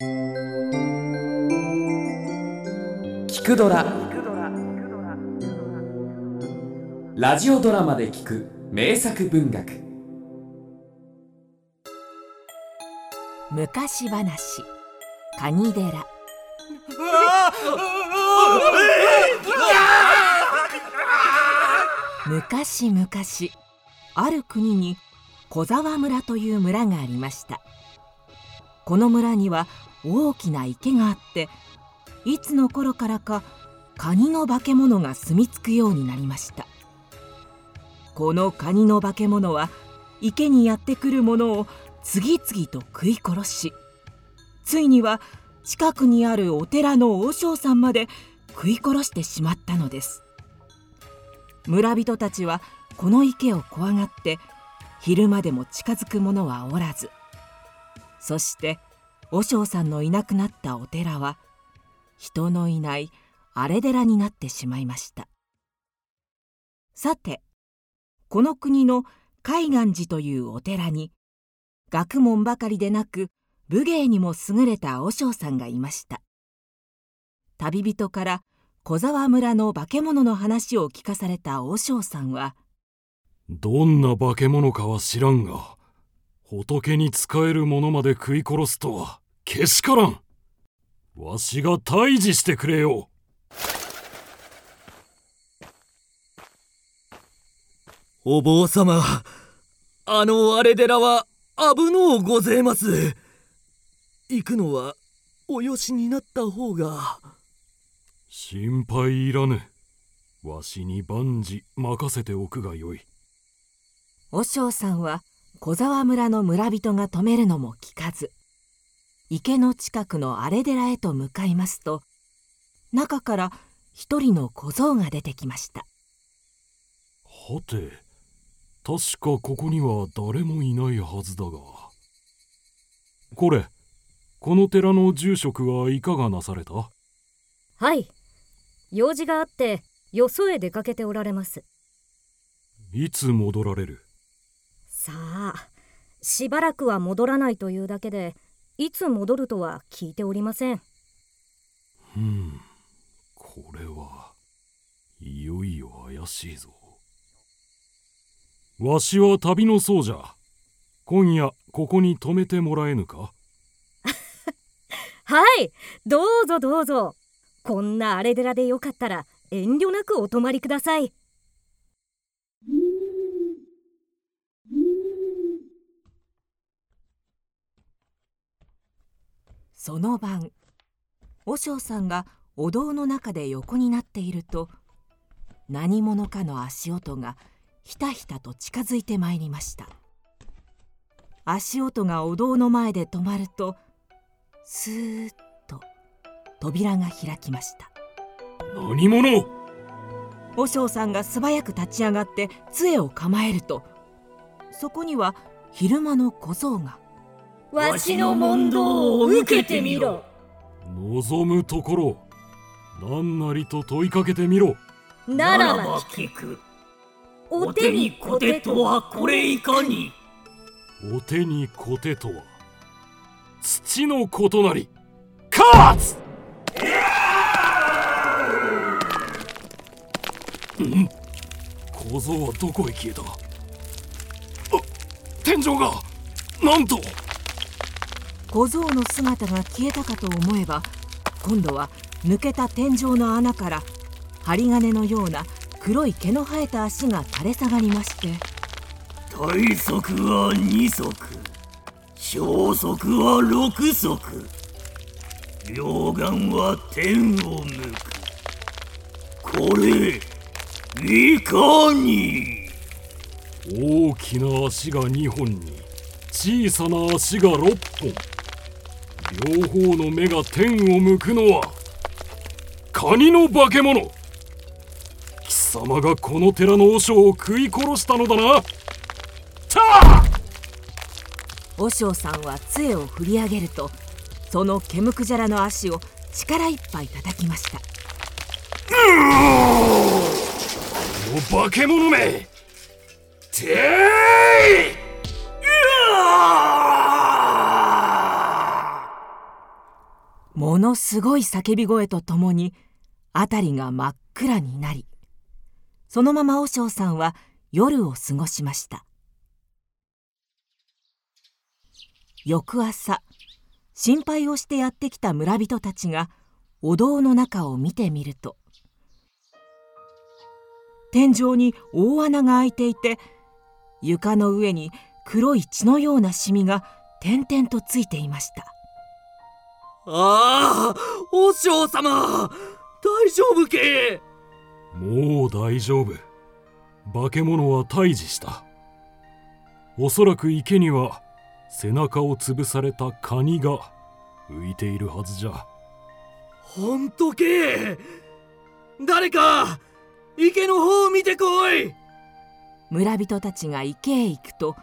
聞くドラ。ラジオドラマで聞く名作文学。昔話。カニ寺昔々ある国に小沢村という村がありました。この村には大きな池があっていつの頃からかカニの化け物が住み着くようになりました。このカニの化け物は池にやってくるものを次々と食い殺しついには近くにあるお寺の和尚さんまで食い殺してしまったのです。村人たちはこの池を怖がって昼間でも近づく者はおらずそして和尚さんのいなくなったお寺は人のいない荒れ寺になってしまいました。さてこの国の海岸寺というお寺に学問ばかりでなく武芸にも優れた和尚さんがいました。旅人から小沢村の化け物の話を聞かされた和尚さんはどんな化け物かは知らんが仏に仕える者まで食い殺すとはけしからん。わしが退治してくれよ。お坊様あの荒れ寺は危のうごぜます。行くのはおよしになった方が。心配いらぬ。わしに万事任せておくがよい。和尚さんは小沢村の村人が止めるのも聞かず池の近くの荒れ寺へと向かいますと中から一人の小僧が出てきました。はて確かここには誰もいないはずだが。これこの寺の住職はいかがなされた？はい。用事があってよそへ出かけておられます。いつ戻られる？さあしばらくは戻らないというだけでいつ戻るとは聞いておりません。うん。これはいよいよ怪しいぞ。わしは旅の僧じゃ。今夜ここに泊めてもらえぬか？はい。どうぞどうぞ。こんな荒れ寺でよかったら遠慮なくお泊まりくださいその晩和尚さんがお堂の中で横になっていると何者かの足音がひたひたと近づいてまいりました。足音がお堂の前で止まるとスーッと扉が開きました。何者？和尚さんが素早く立ち上がって杖を構えるとそこには昼間の小僧がわしの問答を受けてみろ。望むところ何なりと問いかけてみろ。ならば聞く。お手に小手とはこれいかに。お手に小手とは土のことなり。カーツん。小僧はどこへ消えた?あ天井がなんと小僧の姿が消えたかと思えば今度は抜けた天井の穴から針金のような黒い毛の生えた足が垂れ下がりまして体速は2足小速は6足両眼は天を向く。これいかに。大きな足が2本に小さな足が6本両方の目が天を向くのはカニの化け物。貴様がこの寺の和尚を食い殺したのだな。た！あ和尚さんは杖を振り上げるとその毛むくじゃらの足を力いっぱい叩きました。この化け物め！ていものすごい叫び声とともに辺りが真っ暗になりそのまま和尚さんは夜を過ごしました。翌朝心配をしてやってきた村人たちがお堂の中を見てみると天井に大穴が開いていて床の上に黒い血のようなシミが点々とついていました。ああ和尚様大丈夫け？もう大丈夫。化け物は退治した。おそらく池には背中を潰されたカニが浮いているはずじゃ。ほんとけ？誰か池の方を見てこい！村人たちが池へ行くと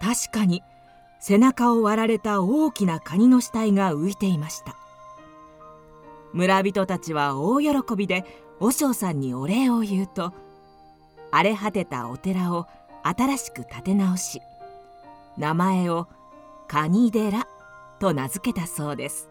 確かに背中を割られた大きなカニの死体が浮いていました。村人たちは大喜びで和尚さんにお礼を言うと荒れ果てたお寺を新しく建て直し名前をカニ寺と名付けたそうです。